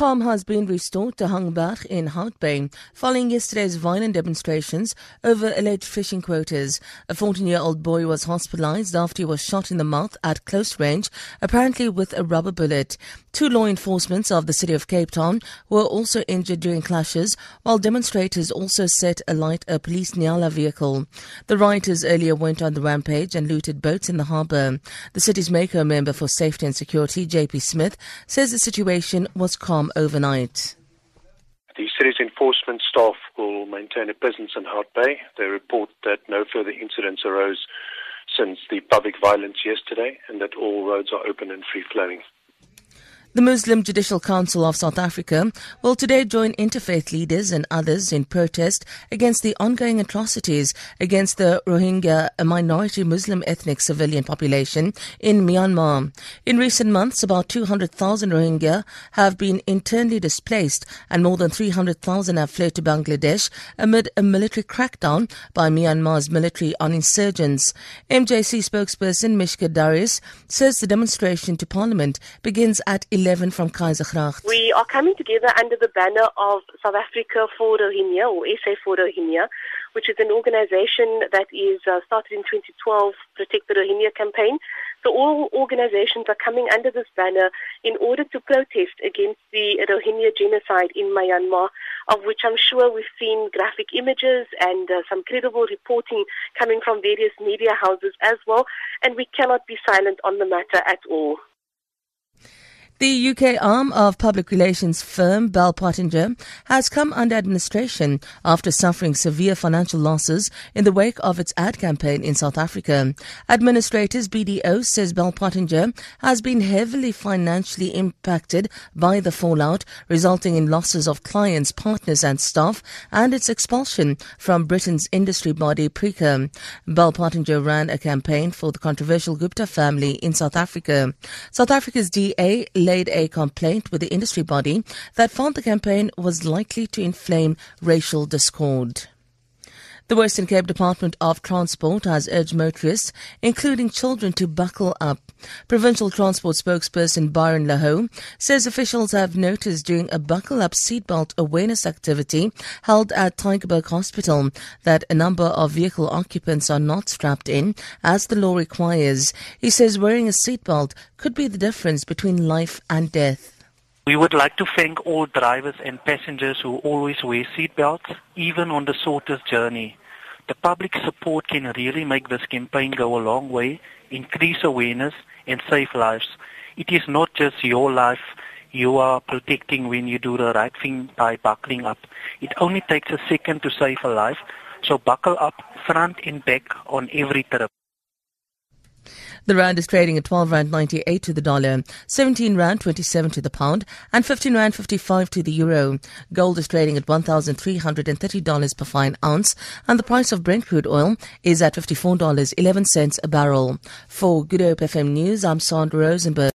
Calm has been restored to Hangberg in Hout Bay following yesterday's violent demonstrations over alleged fishing quotas. A 14 year old boy was hospitalized after he was shot in the mouth at close range, apparently with a rubber bullet. Two law enforcement of the city of Cape Town were also injured during clashes, while demonstrators also set alight a police Nyala vehicle. The rioters earlier went on the rampage and looted boats in the harbour. The city's MayCo member for safety and security, JP Smith, says the situation was calm overnight. The city's enforcement staff will maintain a presence in Hout Bay. They report that no further incidents arose since the public violence yesterday and that all roads are open and free flowing. The Muslim Judicial Council of South Africa will today join interfaith leaders and others in protest against the ongoing atrocities against the Rohingya, a minority Muslim ethnic civilian population in Myanmar. In recent months, about 200,000 Rohingya have been internally displaced and more than 300,000 have fled to Bangladesh amid a military crackdown by Myanmar's military on insurgents. MJC spokesperson Mishka Darius says the demonstration to parliament begins at 11 from Keizersgracht. We are coming together under the banner of South Africa for Rohingya or SA for Rohingya, which is an organization that is uh, started in 2012, Protect the Rohingya campaign. So all organizations are coming under this banner in order to protest against the Rohingya genocide in Myanmar, of which I'm sure we've seen graphic images and uh, some credible reporting coming from various media houses as well. And we cannot be silent on the matter at all. The UK arm of public relations firm Bell Pottinger has come under administration after suffering severe financial losses in the wake of its ad campaign in South Africa. Administrators BDO says Bell Pottinger has been heavily financially impacted by the fallout, resulting in losses of clients, partners and staff and its expulsion from Britain's industry body PRCA. Bell Pottinger ran a campaign for the controversial Gupta family in South Africa. South Africa's DA laid a complaint with the industry body that found the campaign was likely to inflame racial discord. The Western Cape Department of Transport has urged motorists, including children, to buckle up. Provincial Transport spokesperson Byron La Hoe says officials have noticed during a buckle up seatbelt awareness activity held at Tygerberg Hospital that a number of vehicle occupants are not strapped in as the law requires. He says wearing a seatbelt could be the difference between life and death. We would like to thank all drivers and passengers who always wear seatbelts, even on the shortest journey. The public support can really make this campaign go a long way, increase awareness and save lives. It is not just your life you are protecting when you do the right thing by buckling up. It only takes a second to save a life, so buckle up front and back on every trip. The rand is trading at 12 rand 98 to the dollar, 17 rand 27 to the pound, and 15 rand 55 to the euro. Gold is trading at $1,330 per fine ounce, and the price of Brent crude oil is at $54.11 a barrel. For Good Hope FM News, I'm Sandra Rosenberg.